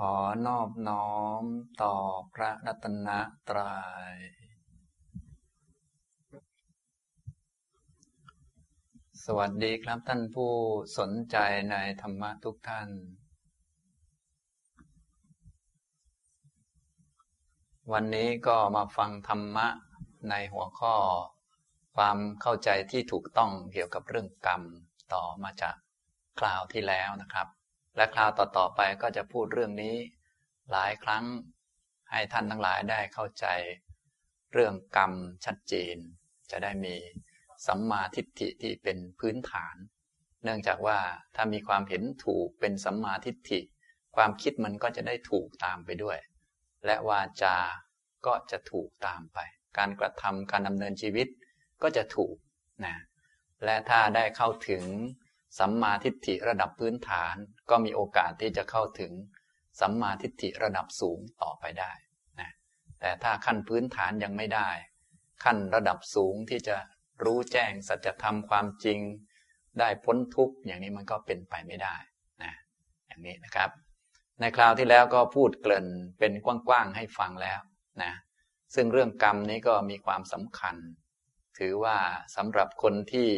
ขอนอบน้อมต่อพระรัตนตรยัย สวัสดีครับท่านผู้สนใจในธรรมะทุกท่าน วันนี้ก็มาฟังธรรมะในหัวข้อ ความเข้าใจที่ถูกต้องเกี่ยวกับเรื่องกรรมต่อมาจากคราวที่แล้วนะครับ และคราวต่อๆไปก็จะพูดเรื่องนี้หลายครั้งให้ท่านทั้งหลายได้เข้าใจ เรื่องกรรมชัดเจน จะได้มีสัมมาทิฏฐิที่เป็นพื้นฐาน เนื่องจากว่าถ้ามีความเห็นถูกเป็นสัมมาทิฏฐิ ความคิดมันก็จะได้ถูกตามไปด้วย และวาจาก็จะถูกตามไป การกระทำการดำเนินชีวิตก็จะถูกนะและถ้าได้เข้าถึง สัมมาทิฏฐิระดับพื้นฐานก็มีโอกาสที่จะเข้าถึงสัมมาทิฏฐิระดับสูงต่อไปได้นะแต่ถ้าขั้นพื้นฐานยังไม่ได้ ขั้นระดับสูงที่จะรู้แจ้งสัจธรรมความจริง ได้พ้นทุกข์อย่างนี้มันก็เป็นไปไม่ได้นะอย่างนี้นะครับ ในคราวที่แล้วก็พูดเกริ่นเป็นกว้างๆให้ฟังแล้วนะซึ่งเรื่องกรรมนี้ก็มีความสำคัญ ถือว่าสำหรับคนที่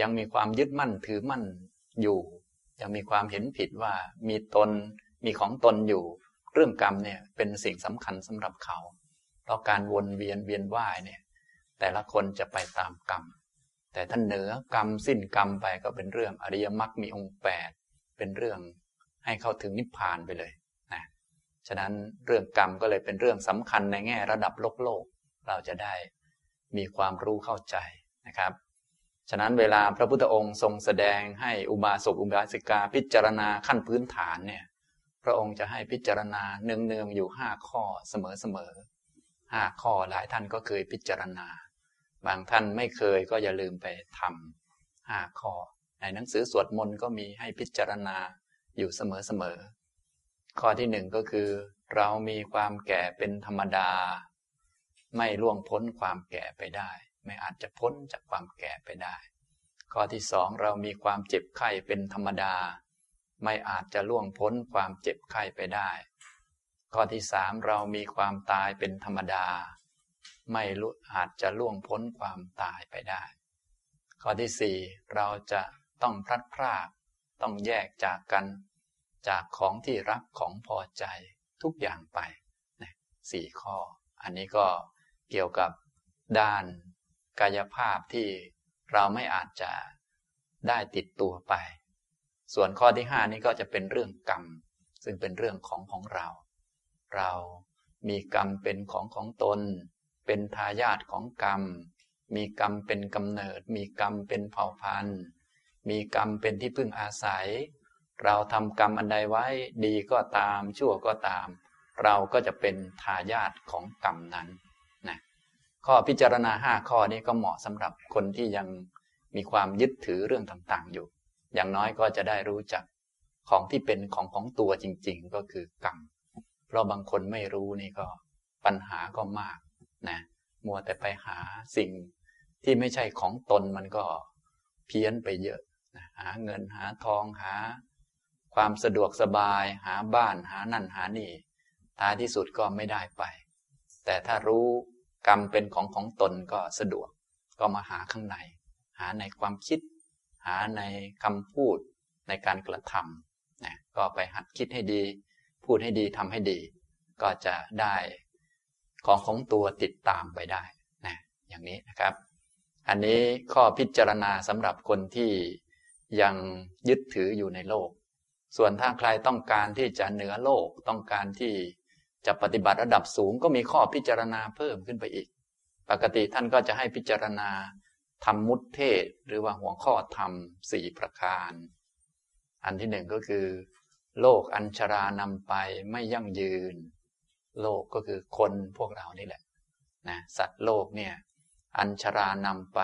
ยังมีความยึดมั่นถือมั่นอยู่ ยังมีความเห็นผิดว่ามีตนมีของตนอยู่ เรื่องกรรมเนี่ยเป็นสิ่งสำคัญสำหรับเขา เพราะการวนเวียนเวียนว่ายเนี่ยแต่ละคนจะไปตามกรรม แต่ท่านเหนือกรรมสิ้นกรรมไปก็เป็นเรื่องอริยมรรคมีองค์แปดเป็นเรื่องให้เข้าถึงนิพพานไปเลยนะฉะนั้นเรื่องกรรมก็เลยเป็นเรื่องสำคัญในแง่ระดับโลกโลก เราจะได้มีความรู้เข้าใจนะครับ ฉะนั้นเวลาพระพุทธองค์ทรงแสดงให้อุบาสกอุบาสิกาพิจารณาขั้นพื้นฐานเนี่ย พระองค์จะให้พิจารณาเนืองๆอยู่ห้าข้อเสมอๆห้าข้อหลายท่านก็เคยพิจารณา บางท่านไม่เคยก็อย่าลืมไปทำห้าข้อ ในหนังสือสวดมนต์ก็มีให้พิจารณาอยู่เสมอๆข้อที่หนึ่งก็คือ เรามีความแก่เป็นธรรมดา ไม่ล่วงพ้นความแก่ไปได้ ไม่อาจจะพ้นจากความแก่ไปได้ ข้อที่สองเรามีความเจ็บไข้เป็นธรรมดา ไม่อาจจะล่วงพ้นความเจ็บไข้ไปได้ ข้อที่สามเรามีความตายเป็นธรรมดา ไม่อาจจะล่วงพ้นความตายไปได้ ข้อที่สี่เราจะต้องพลัดพราก ต้องแยกจากกันจากของที่รักของพอใจทุกอย่างไปสี่ข้อ อันนี้ก็เกี่ยวกับด้าน กายภาพที่เราไม่อาจจะได้ติดตัวไป ส่วนข้อที่ห้านี้ก็จะเป็นเรื่องกรรม ซึ่งเป็นเรื่องของของเรา เรามีกรรมเป็นของของตน เป็นทายาทของกรรม มีกรรมเป็นกำเนิด มีกรรมเป็นเผ่าพันธุ์ มีกรรมเป็นที่พึ่งอาศัย เราทำกรรมอันใดไว้ดีก็ตามชั่วก็ตาม เราก็จะเป็นทายาทของกรรมนั้น ข้อพิจารณาห้าข้อนี้ก็เหมาะสำหรับคนที่ยังมีความยึดถือเรื่องต่างๆ อยู่ อย่างน้อยก็จะได้รู้จักของที่เป็นของของตัวจริง ๆ ก็คือกรรม เพราะบางคนไม่รู้นี่ก็ปัญหาก็มากนะมัวแต่ไปหาสิ่งที่ไม่ใช่ของตนมันก็เพี้ยนไปเยอะนะหาเงินหาทองหา ความสะดวกสบาย หาบ้านหานั่นหานี่ท้ายที่สุดก็ไม่ได้ไป แต่ถ้ารู้ กรรมเป็นของของตนก็สะดวก ก็มาหาข้างใน หาในความคิด หาในคำพูดในการกระทำนะก็ไปหัดคิดให้ดี พูดให้ดีทำให้ดี ก็จะได้ของของตัวติดตามไปได้นะอย่างนี้นะครับ อันนี้ข้อพิจารณาสำหรับคนที่ยังยึดถืออยู่ในโลก ส่วนถ้าใครต้องการที่จะเหนือโลกต้องการที่ จะปฏิบัติระดับสูงก็มีข้อพิจารณาเพิ่มขึ้นไปอีก ปกติท่านก็จะให้พิจารณาธรรมมุตเทศ หรือว่าหัวข้อธรรมสี่ประการ อันที่หนึ่งก็คือ โลกอัญชรานำไปไม่ยั่งยืน โลกก็คือคนพวกเรานี่แหละนะสัตว์โลกเนี่ยอัญชรานำไป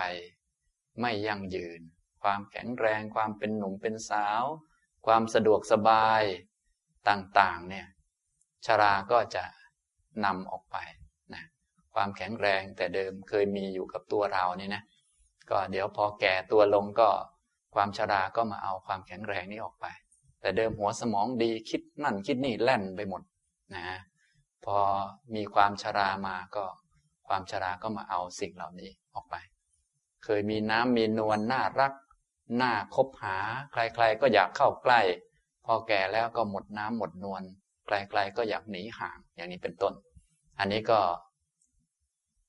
ไม่ยั่งยืน ความแข็งแรงความเป็นหนุ่มเป็นสาว ความสะดวกสบายต่างๆเนี่ย ชราก็จะนำออกไปนะความแข็งแรงแต่เดิมเคยมีอยู่กับตัวเรานี่นะก็เดี๋ยวพอแก่ตัวลงก็ความชราก็มาเอาความแข็งแรงนี้ออกไป แต่เดิมหัวสมองดีคิดนั่นคิดนี่แล่นไปหมดนะพอมีความชรามาก็ความชราก็มาเอาสิ่งเหล่านี้ออกไป เคยมีน้ำมีนวลน่ารัก น่าคบหา ใครๆก็อยากเข้าใกล้ พอแก่แล้วก็หมดน้ำหมดนวล ใครๆก็อยากหนีห่าง อย่างนี้เป็นต้น อันนี้ก็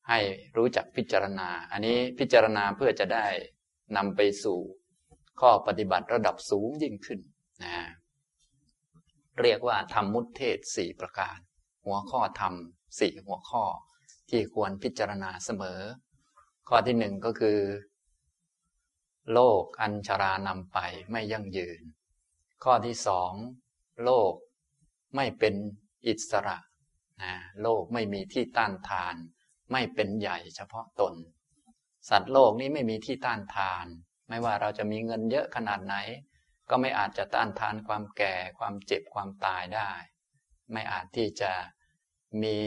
ให้รู้จักพิจารณา อันนี้พิจารณาเพื่อจะได้นำไปสู่ข้อปฏิบัติระดับสูงยิ่งขึ้นนะเรียกว่าธรรมมุตเทศสี่ประการ หัวข้อธรรมสี่หัวข้อ ที่ควรพิจารณาเสมอ ข้อที่หนึ่งก็คือ โลกอัญชารานำไปไม่ยั่งยืน ข้อที่สองโลก ไม่เป็นอิสระนะโลกไม่มีที่ต้านทาน ไม่เป็นใหญ่เฉพาะตน สัตว์โลกนี้ไม่มีที่ต้านทาน ไม่ว่าเราจะมีเงินเยอะขนาดไหน ก็ไม่อาจจะต้านทานความแก่ ความเจ็บความตายได้ ไม่อาจที่จะมี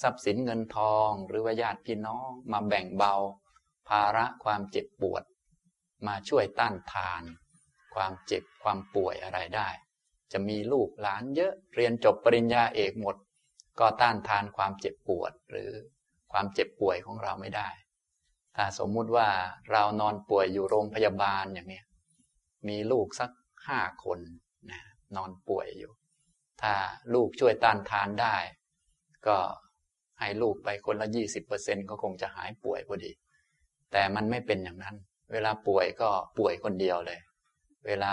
ทรัพย์สินเงินทองหรือว่าญาติพี่น้องมาแบ่งเบา ภาระความเจ็บปวด มาช่วยต้านทาน ความเจ็บความป่วยอะไรได้ จะมีลูกหลานเยอะเรียนจบปริญญาเอกหมด ก็ต้านทานความเจ็บปวดหรือความเจ็บป่วยของเราไม่ได้ ถ้าสมมุติว่าเรานอนป่วยอยู่โรงพยาบาลอย่างนี้มีลูกสักห้าคนนะนอนป่วยอยู่ ถ้าลูกช่วยต้านทานได้ ก็ให้ลูกไปคนละยี่สิบเปอร์เซ็นก็คงจะหายป่วยพอดี แต่มันไม่เป็นอย่างนั้น เวลาป่วยก็ป่วยคนเดียวเลย เวลา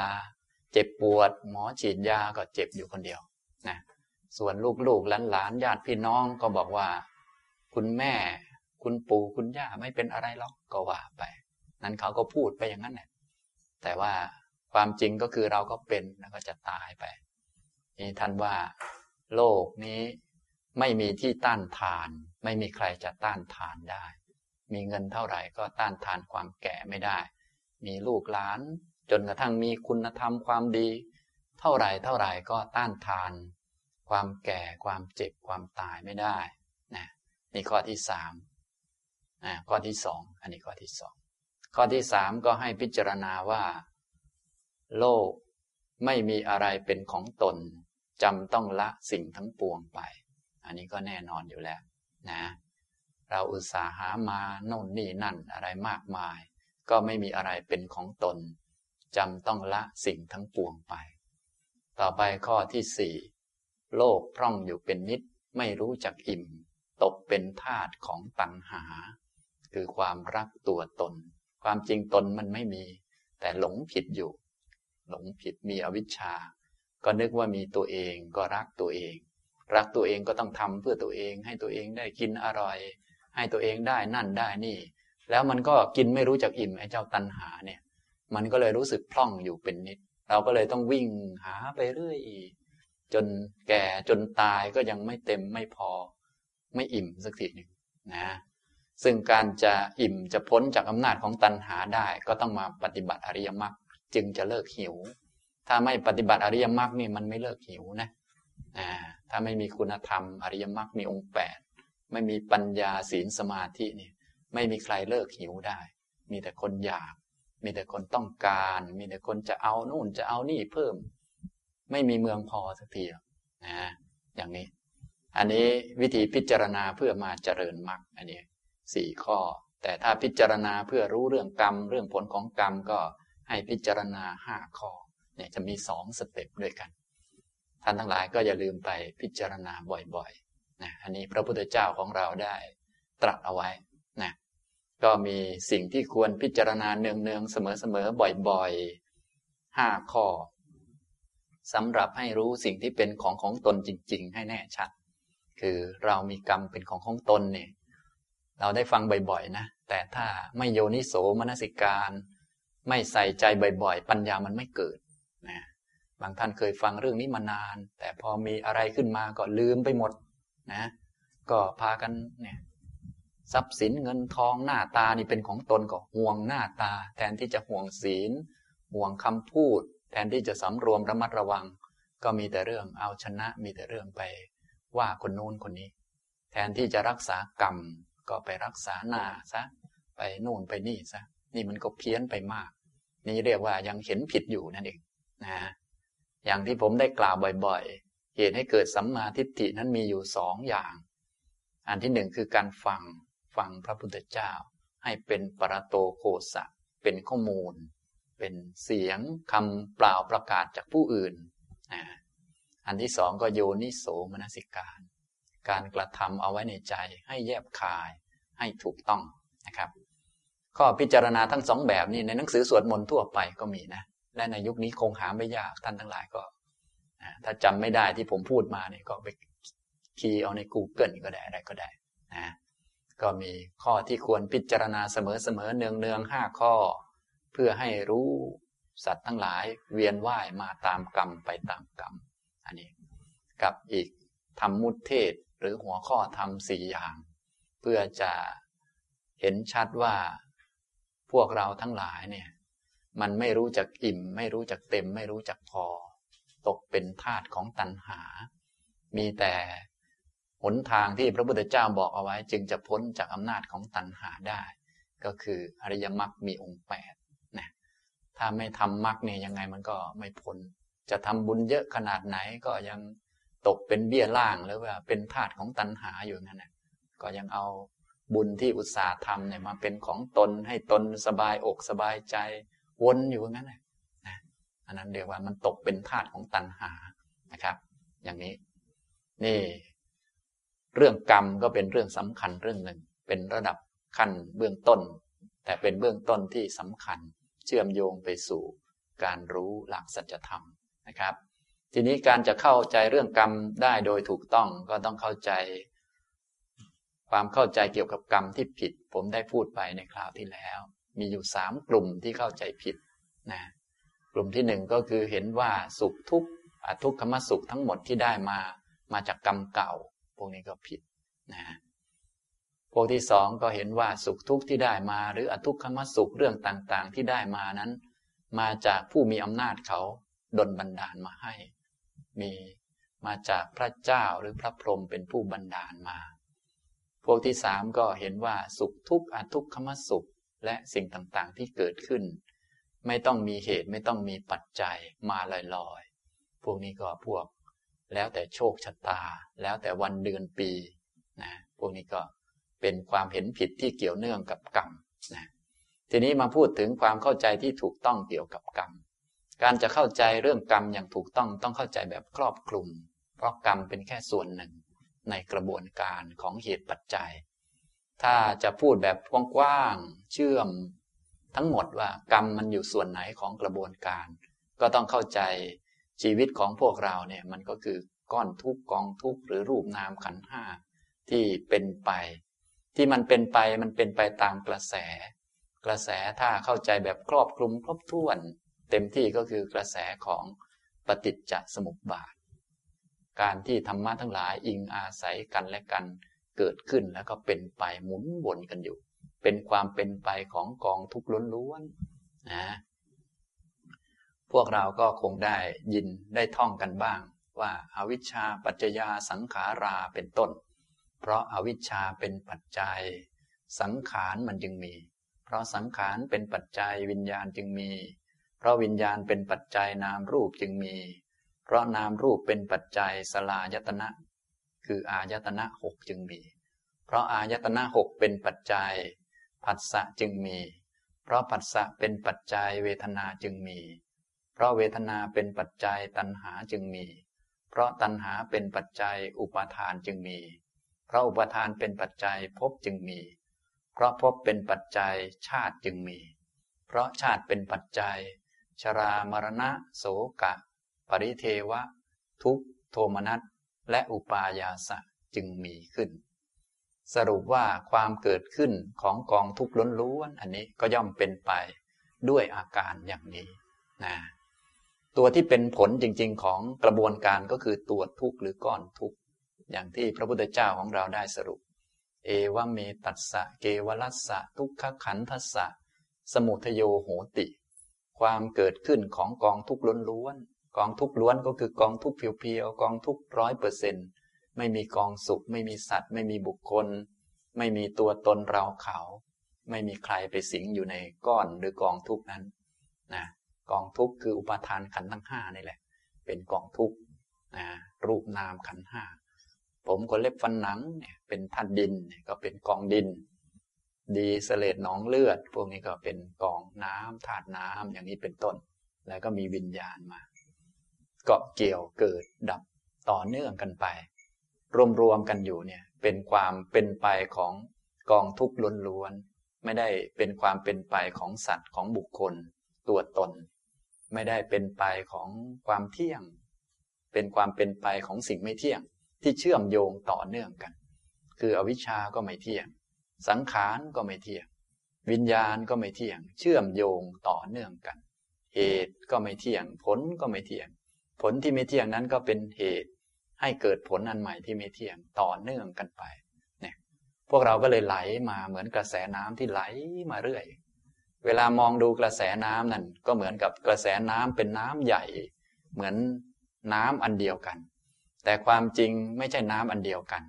เจ็บปวด หมอฉีดยาก็เจ็บอยู่คนเดียวนะส่วนลูกๆหลานๆญาติพี่น้องก็บอกว่า คุณแม่คุณปู่คุณย่าไม่เป็นอะไรหรอกก็ว่าไป นั้นเขาก็พูดไปอย่างนั้นแหละแต่ว่าความจริงก็คือเราก็เป็นแล้วก็จะตายไปนี่ท่านว่า โลกนี้ไม่มีที่ต้านทาน ไม่มีใครจะต้านทานได้ มีเงินเท่าไหร่ก็ต้านทานความแก่ไม่ได้ มีลูกหลาน จนกระทั่งมีคุณธรรมความดี เท่าไหร่เท่าไหร่ก็ต้านทาน ความแก่ความเจ็บความตายไม่ได้นะนี่ข้อที่สามนะข้อที่สองอันนี้ข้อที่สองข้อที่สามก็ให้พิจารณาว่า โลกไม่มีอะไรเป็นของตนจำต้องละสิ่งทั้งปวงไป อันนี้ก็แน่นอนอยู่แล้ว นะ เราอุตส่าห์หามาโน่นนี่นั่นอะไรมากมาย ก็ไม่มีอะไรเป็นของตน จำต้องละสิ่งทั้งปวงไป ต่อไปข้อที่สี่โลกพร่องอยู่เป็นนิดไม่รู้จักอิ่ม ตกเป็นทาตของตัณหา คือความรักตัวตน ความจริงตนมันไม่มี แต่หลงผิดอยู่ หลงผิดมีอวิชชา ก็นึกว่ามีตัวเองก็รักตัวเอง รักตัวเองก็ต้องทำเพื่อตัวเองให้ตัวเองได้กินอร่อย ให้ตัวเองได้นั่นได้นี่ แล้วมันก็กินไม่รู้จักอิ่มไอ้เจ้าตัณหาเนี่ย มันก็เลยรู้สึกพร่องอยู่เป็นนิด เราก็เลยต้องวิ่งหาไปเรื่อยจนแก่จนตายก็ยังไม่เต็มไม่พอ ไม่อิ่มสักทีหนึ่งนะซึ่งการจะอิ่มจะพ้นจากอำนาจของตัณหาได้ ก็ต้องมาปฏิบัติอริยมรรคจึงจะเลิกหิว ถ้าไม่ปฏิบัติอริยมรรคนี่มันไม่เลิกหิวนะถ้าไม่มีคุณธรรม อริยมรรคมีองค์แปดไม่มีปัญญาศีลสมาธินี่ไม่มีใครเลิกหิวได้ มีแต่คนอยาก มีแต่คนต้องการ มีแต่คนจะเอานู่นจะเอานี่เพิ่ม ไม่มีเมืองพอสักทีนะอย่างนี้ อันนี้วิธีพิจารณาเพื่อมาเจริญมรรคอันนี้สี่ข้อ แต่ถ้าพิจารณาเพื่อรู้เรื่องกรรม เรื่องผลของกรรมก็ให้พิจารณาห้าข้อเนี่ยจะมีสองสเต็ปด้วยกันท่านทั้งหลายก็อย่าลืมไปพิจารณาบ่อยๆนะอันนี้พระพุทธเจ้าของเราได้ตรัสเอาไว้นะ ก็มีสิ่งที่ควรพิจารณาเนืองๆ เสมอๆ บ่อยๆห้าข้อสำหรับให้รู้สิ่งที่เป็นของของตนจริง ๆ ให้แน่ชัด คือเรามีกรรมเป็นของของตนเนี่ยเราได้ฟังบ่อยๆ นะ แต่ถ้าไม่โยนิโสมนสิการ ไม่ใส่ใจบ่อยๆ ปัญญามันไม่เกิดนะบางท่านเคยฟังเรื่องนี้มานาน แต่พอมีอะไรขึ้นมาก็ลืมไปหมดนะ ก็พากันเนี่ย ทรัพย์สินเงินทองหน้าตานี่เป็นของตนก็ห่วงหน้าตา แทนที่จะห่วงศีล ห่วงคำพูด แทนที่จะสำรวมระมัดระวัง ก็มีแต่เรื่องเอาชนะมีแต่เรื่องไป ว่าคนโน้นคนนี้ แทนที่จะรักษากรรมก็ไปรักษาหน้าซะไปโน่นไปนี่ซะนี่มันก็เพี้ยนไปมาก นี่เรียกว่ายังเห็นผิดอยู่นั่นเองนะอย่างที่ผมได้กล่าวบ่อยๆ เหตุให้เกิดสัมมาทิฏฐินั้นมีอยู่สองอย่าง อันที่หนึ่งคือการฟัง ฟังพระพุทธเจ้า ให้เป็นปรโตโคสะ เป็นข้อมูล เป็นเสียงคำเปล่าประกาศจากผู้อื่น อันที่สองก็โยนิโสมนสิการ การกระทำเอาไว้ในใจให้แยบคายให้ถูกต้องนะครับ ข้อพิจารณาทั้งสองแบบนี้ในหนังสือสวดมนต์ทั่วไปก็มีนะและในยุคนี้คงหาไม่ยากท่านทั้งหลายก็ถ้าจำไม่ได้ที่ผมพูดมาเนี่ยก็ไปคีย์เอาใน Google ก็ได้อะไรก็ได้นะ ก็มีข้อที่ควรพิจารณาเสมอเสมอเนืองเนืองห้าข้อ เพื่อให้รู้สัตว์ทั้งหลายเวียนว่ายมาตามกรรมไปตามกรรม อันนี้ กับอีกทำมุตเทศหรือหัวข้อทำสี่อย่าง เพื่อจะเห็นชัดว่าพวกเราทั้งหลายเนี่ย มันไม่รู้จักอิ่ม ไม่รู้จักเต็ม ไม่รู้จักพอ ตกเป็นทาตของตัณหา มีแต่ หนทางที่พระพุทธเจ้าบอกเอาไว้ จึงจะพ้นจากอำนาจของตัณหาได้ ก็คืออริยมรรคมีองค์แปดนะถ้าไม่ทำมรรคเนี่ยยังไงมันก็ไม่พ้นจะทำบุญเยอะขนาดไหนก็ยังตกเป็นเบี้ยล่างหรือว่าเป็นทาตุของตัณหาอยู่นั่นแหละก็ยังเอาบุญที่อุตสาห์ทำเนี่ยมาเป็นของตนให้ตนสบายอกสบายใจวนอยู่งั้นนะอันนั้นเรียกว่ามันตกเป็นทาตุของตัณหานะครับ อย่างนี้ นี่ เรื่องกรรมก็เป็นเรื่องสำคัญเรื่องหนึ่ง เป็นระดับขั้นเบื้องต้น แต่เป็นเบื้องต้นที่สำคัญ เชื่อมโยงไปสู่การรู้หลักสัจธรรมนะครับ ทีนี้การจะเข้าใจเรื่องกรรมได้โดยถูกต้องก็ต้องเข้าใจ ความเข้าใจเกี่ยวกับกรรมที่ผิด ผมได้พูดไปในคราวที่แล้ว มีอยู่สามกลุ่มที่เข้าใจผิดนะกลุ่มที่หนึ่งก็คือเห็นว่าสุขทุกข์ทุกขมสุขทั้งหมดที่ได้มามาจากกรรมเก่า พวกนี้ก็ผิดนะพวกที่สองก็เห็นว่าสุขทุกข์ที่ได้มา หรืออทุกขมสุขเรื่องต่างๆ ที่ได้มานั้น มาจากผู้มีอำนาจเขาดลบันดาลมาให้ มีมาจากพระเจ้าหรือพระพรหมเป็นผู้บันดาลมา พวกที่สามก็เห็นว่าสุขทุกข์อทุกขมสุขและสิ่งต่างๆที่เกิดขึ้น ไม่ต้องมีเหตุไม่ต้องมีปัจจัยมาลอยๆ พวกนี้ก็พวก แล้วแต่โชคชะตา แล้วแต่วันเดือนปีนะพวกนี้ก็เป็นความเห็นผิดที่เกี่ยวเนื่องกับกรรมนะทีนี้มาพูดถึงความเข้าใจที่ถูกต้องเกี่ยวกับกรรม การจะเข้าใจเรื่องกรรมอย่างถูกต้องต้องเข้าใจแบบครอบคลุม เพราะกรรมเป็นแค่ส่วนหนึ่ง ในกระบวนการของเหตุปัจจัย ถ้าจะพูดแบบกว้างๆเชื่อม ทั้งหมดว่ากรรมมันอยู่ส่วนไหนของกระบวนการ ก็ต้องเข้าใจ ชีวิตของพวกเราเนี่ยมันก็คือก้อนทุกกองทุกหรือรูปนามขันห้าที่เป็นไป ที่มันเป็นไปมันเป็นไปตามกระแส กระแสถ้าเข้าใจแบบครอบคลุมครบถ้วน เต็มที่ก็คือกระแสของปฏิจจสมุปบาท การที่ธรรมะทั้งหลายอิงอาศัยกันและกันเกิดขึ้นแล้วก็เป็นไปหมุนวนกันอยู่ เป็นความเป็นไปของกองทุกข์ล้วนๆนะ พวกเราก็คงได้ยินได้ท่องกันบ้าง ว่าอาวิชชาปัจจยาสังขาราเป็นต้น เพราะอาวิชชาเป็นปัจจัย สังขารมันจึงมี เพราะสังขารเป็นปัจจัยวิญญาณจึงมี เพราะวิญญาณเป็นปัจจัยนามรูปจึงมี เพราะนามรูปเป็นปัจจัยสลายตนะ คืออายตนะหกจึงมี เพราะอายตนะหกเป็นปัจจัยผัสสะจึงมี เพราะผัสสะเป็นปัจจัยเวทนาจึงมี เพราะเวทนาเป็นปัจจัยตัณหาจึงมี เพราะตัณหาเป็นปัจจัยอุปาทานจึงมี เพราะอุปาทานเป็นปัจจัยภพจึงมี เพราะภพเป็นปัจจัยชาติจึงมี เพราะชาติเป็นปัจจัย ชรามรณะ โสกะ ปริเทวะ ทุกโทมนัสและอุปายาสะจึงมีขึ้น สรุปว่าความเกิดขึ้นของกองทุกข์ล้นล้วนอันนี้ก็ย่อมเป็นไปด้วยอาการอย่างนี้นะ ตัวที่เป็นผลจริง ๆ ของกระบวนการก็คือตัวทุกข์หรือก้อนทุกข์อย่างที่พระพุทธเจ้าของเราได้สรุป เอวเมตัสสะเกวลัสสะทุกขขันทัสสะสมุทโยโหติ ความเกิดขึ้นของกองทุกข์ล้วนๆกองทุกข์ล้วนก็คือกองทุกข์เพียวๆกองทุกข์ร้อยเปอร์เซ็นต์ไม่มีกองสุข ไม่มีสัตว์ ไม่มีบุคคล ไม่มีตัวตนเราเขา ไม่มีใครไปสิงอยู่ในก้อนหรือกองทุกนั้นนะ กองทุกข์คืออุปาทานขันทั้งห้านี่แหละ เป็นกองทุกข์นะรูปนามขันห้าผมขนเล็บฟันหนังเนี่ยเป็นธาตุดินก็เป็นกองดิน ดีเสลดหนองเลือด พวกนี้ก็เป็นกองน้ำธาตุน้ำอย่างนี้เป็นต้น แล้วก็มีวิญญาณมา เกาะเกี่ยวเกิดดับต่อเนื่องกันไป รวมๆกันอยู่เนี่ยเป็นความเป็นไปของกองทุกข์ล้วนๆไม่ได้เป็นความเป็นไปของสัตว์ของบุคคลตัวตน ไม่ได้เป็นไปของความเที่ยง เป็นความเป็นไปของสิ่งไม่เที่ยง ที่เชื่อมโยงต่อเนื่องกัน คืออวิชชาก็ไม่เที่ยง สังขารก็ไม่เที่ยง วิญญาณก็ไม่เที่ยง เชื่อมโยงต่อเนื่องกัน เหตุก็ไม่เที่ยง ผลก็ไม่เที่ยง ผลที่ไม่เที่ยงนั้นก็เป็นเหตุ ให้เกิดผลอันใหม่ที่ไม่เที่ยงต่อเนื่องกันไป เนี่ย พวกเราก็เลยไหลมาเหมือนกระแสน้ำที่ไหลมาเรื่อย เวลามองดูกระแสน้ำนั่นก็เหมือนกับกระแสน้ำเป็นน้ำใหญ่ เหมือนน้ำอันเดียวกัน แต่ความจริงไม่ใช่น้ำอันเดียวกัน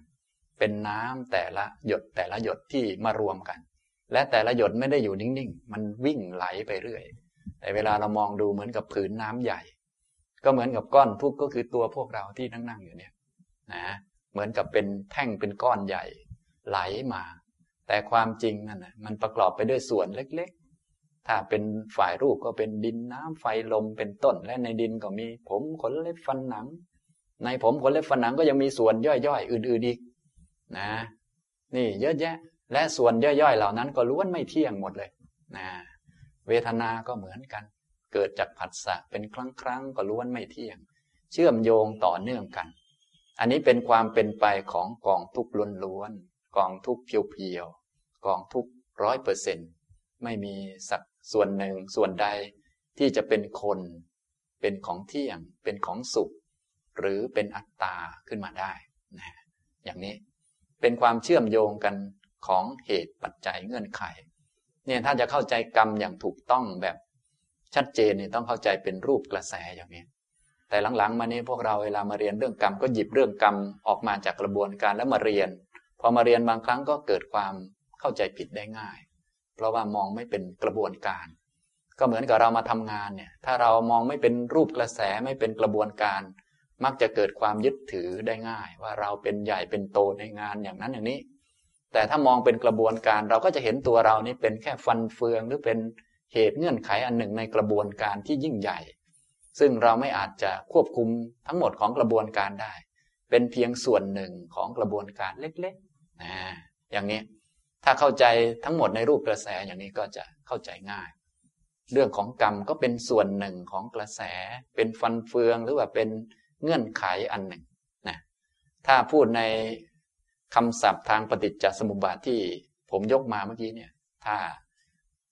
เป็นน้ำแต่ละหยดแต่ละหยดที่มารวมกัน และแต่ละหยดไม่ได้อยู่นิ่งๆ มันวิ่งไหลไปเรื่อย แต่เวลาเรามองดูเหมือนกับผืนน้ำใหญ่ ก็เหมือนกับก้อนทุกก็คือตัวพวกเราที่นั่งนั่งอยู่เนี่ยนะเหมือนกับเป็นแท่งเป็นก้อนใหญ่ ไหลมา แต่ความจริงนั่นนะมันประกอบไปด้วยส่วนเล็ก ถ้าเป็นฝ่ายรูปก็เป็นดินน้ำไฟลมเป็นต้น และในดินก็มีผมขนเล็บฟันหนัง ในผมขนเล็บฝันหนังก็ยังมีส่วนย่อยๆ อื่นๆอีกนะ นี่เยอะแยะ และส่วนย่อยๆ เหล่านั้นก็ล้วนไม่เที่ยงหมดเลยนะเวทนา ก็เหมือนกัน เกิดจากผัสสะเป็นครั้งครั้งก็ล้วนไม่เที่ยง เชื่อมโยงต่อเนื่องกัน อันนี้เป็นความเป็นไปของกองทุกล้วนๆกองทุกเพียวๆกองทุกร้อยเปอร์เซ็นไม่มีสัก ส่วนหนึ่งส่วนใดที่จะเป็นคน เป็นของเที่ยง เป็นของสุข หรือเป็นอัตตาขึ้นมาได้นะอย่างนี้เป็นความเชื่อมโยงกันของเหตุปัจจัยเงื่อนไข เนี่ยถ้าจะเข้าใจกรรมอย่างถูกต้องแบบชัดเจนเนี่ยต้องเข้าใจเป็นรูปกระแสอย่างนี้ แต่หลังๆ มานี้พวกเราเวลามาเรียนเรื่องกรรมก็หยิบเรื่องกรรมออกมาจากกระบวนการแล้วมาเรียน พอมาเรียนบางครั้งก็เกิดความเข้าใจผิดได้ง่าย เพราะว่ามองไม่เป็นกระบวนการ ก็เหมือนกับเรามาทำงานเนี่ย ถ้าเรามองไม่เป็นรูปกระแสไม่เป็นกระบวนการ มักจะเกิดความยึดถือได้ง่าย ว่าเราเป็นใหญ่เป็นโตในงานอย่างนั้นอย่างนี้ แต่ถ้ามองเป็นกระบวนการเราก็จะเห็นตัวเรานี้เป็นแค่ฟันเฟืองหรือเป็นเหตุเงื่อนไขอันหนึ่งในกระบวนการที่ยิ่งใหญ่ ซึ่งเราไม่อาจจะควบคุมทั้งหมดของกระบวนการได้ เป็นเพียงส่วนหนึ่งของกระบวนการเล็กๆนะอย่างนี้ ถ้าเข้าใจทั้งหมดในรูปกระแสอย่างนี้ก็จะเข้าใจง่าย เรื่องของกรรมก็เป็นส่วนหนึ่งของกระแส เป็นฟันเฟืองหรือว่าเป็นเงื่อนไขอันหนึ่งนะถ้าพูดในคำศัพท์ทางปฏิจจสมุปบาทที่ผมยกมาเมื่อกี้เนี่ย ถ้า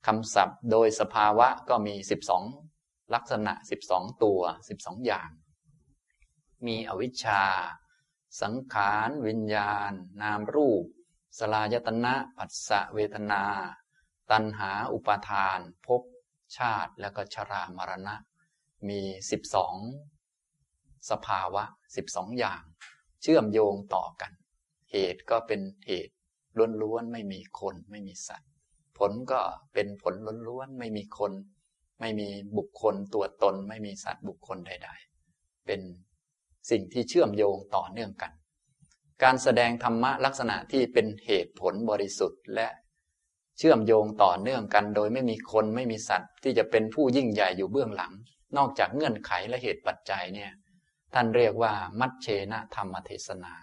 คำศัพท์โดยสภาวะก็มีสิบสองลักษณะสิบสองตัวสิบสองอย่าง มีอวิชชา สังขาร วิญญาณ นามรูป สลายตนะปัสสะเวทนา ตัณหาอุปาทานภพชาติแล้วก็ชรามรณะ มีสิบสองสภาวะสิบสองอย่าง เชื่อมโยงต่อกัน เหตุก็เป็นเหตุล้วนๆไม่มีคนไม่มีสัตว์ ผลก็เป็นผลล้วนๆไม่มีคน ไม่มีบุคคลตัวตน ไม่มีสัตว์บุคคลใด ๆ เป็นสิ่งที่เชื่อมโยงต่อเนื่องกัน การแสดงธรรมะลักษณะที่เป็นเหตุผลบริสุทธิ์และเชื่อมโยงต่อเนื่องกันโดยไม่มีคนไม่มีสัตว์ที่จะเป็นผู้ยิ่งใหญ่อยู่เบื้องหลัง นอกจากเงื่อนไขและเหตุปัจจัยเนี่ยท่านเรียกว่ามัชเชนะธรรมเทศนา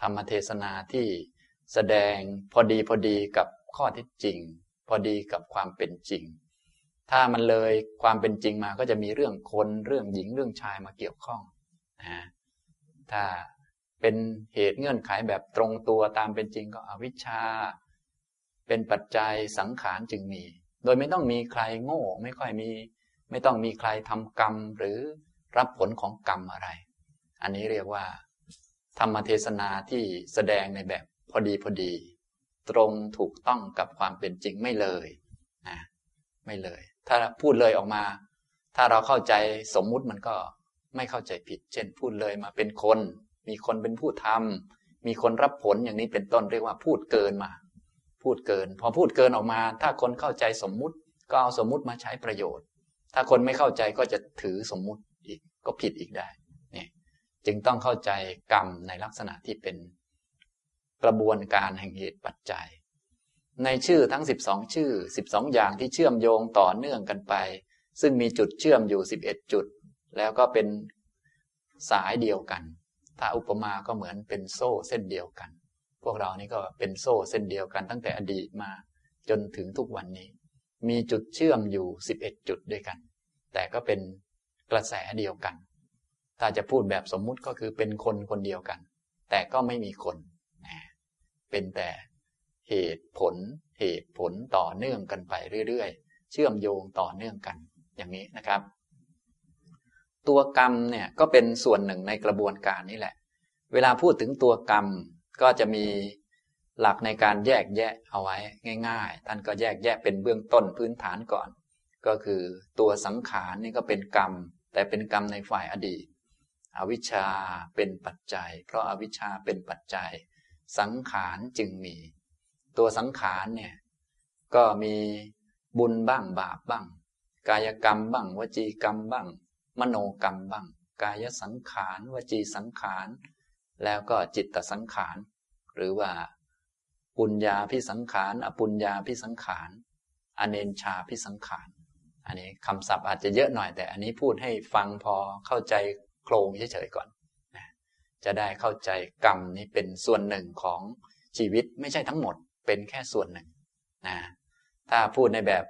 ธรรมเทศนาที่แสดงพอดีพอดีกับข้อเท็จจริง พอดีกับความเป็นจริง ถ้ามันเลยความเป็นจริงมาก็จะมีเรื่องคนเรื่องหญิงเรื่องชายมาเกี่ยวข้องนะถ้า เป็นเหตุเงื่อนไขแบบตรงตัวตามเป็นจริงก็อวิชชา เป็นปัจจัยสังขารจึงมี โดยไม่ต้องมีใครโง่ ไม่ค่อยมี ไม่ต้องมีใครทำกรรมหรือรับผลของกรรมอะไร อันนี้เรียกว่า ธรรมเทศนาที่แสดงในแบบพอดีพอดี ตรงถูกต้องกับความเป็นจริงไม่เลยนะไม่เลย ถ้าพูดเลยออกมา ถ้าเราเข้าใจสมมุติมันก็ไม่เข้าใจผิด เช่น พูดเลยมาเป็นคน มีคนเป็นผู้ทำมีคนรับผลอย่างนี้เป็นต้นเรียกว่าพูดเกินมา พูดเกิน พอพูดเกินออกมา ถ้าคนเข้าใจสมมุติ ก็เอาสมมุติมาใช้ประโยชน์ ถ้าคนไม่เข้าใจก็จะถือสมมุติอีกก็ผิดอีกได้นี่จึงต้องเข้าใจกรรมในลักษณะที่เป็นกระบวนการแห่งเหตุปัจจัย ในชื่อทั้ง 12 ชื่อ 12 อย่างที่เชื่อมโยงต่อเนื่องกันไป ซึ่งมีจุดเชื่อมอยู่ 11 จุด แล้วก็เป็นสายเดียวกัน ถ้าอุปมาก็เหมือนเป็นโซ่เส้นเดียวกัน พวกเรานี่ก็เป็นโซ่เส้นเดียวกันตั้งแต่อดีตมาจนถึงทุกวันนี้ มีจุดเชื่อมอยู่ 11 จุดด้วยกัน แต่ก็เป็นกระแสเดียวกัน ถ้าจะพูดแบบสมมุติก็คือเป็นคนคนเดียวกัน แต่ก็ไม่มีคน เป็นแต่เหตุผล เหตุผลต่อเนื่องกันไปเรื่อยๆ เชื่อมโยงต่อเนื่องกัน อย่างนี้นะครับ ตัวกรรมเนี่ยก็เป็นส่วนหนึ่งในกระบวนการนี้แหละ เวลาพูดถึงตัวกรรมก็จะมีหลักในการแยกแยะเอาไว้ง่าย ๆ ท่านก็แยกแยะเป็นเบื้องต้นพื้นฐานก่อน ก็คือตัวสังขารนี่ก็เป็นกรรม แต่เป็นกรรมในฝ่ายอดีต อวิชชาเป็นปัจจัย เพราะอาวิชชาเป็นปัจจัย สังขารจึงมี ตัวสังขารเนี่ยก็มีบุญบ้างบาปบ้าง กายกรรมบ้างวจีกรรมบ้าง มโนกรรมบ้าง กายสังขารวจีสังขาร แล้วก็จิตตสังขาร หรือว่า ปุญญาพิสังขาร อปุญญาพิสังขาร อเนนชาพิสังขาร อันนี้คำศัพท์อาจจะเยอะหน่อยแต่ อันนี้พูดให้ฟังพอเข้าใจโครงเฉยๆก่อน จะได้เข้าใจกรรมนี้เป็นส่วนหนึ่งของชีวิตไม่ใช่ทั้งหมดเป็นแค่ส่วนหนึ่งนะถ้าพูดในแบบ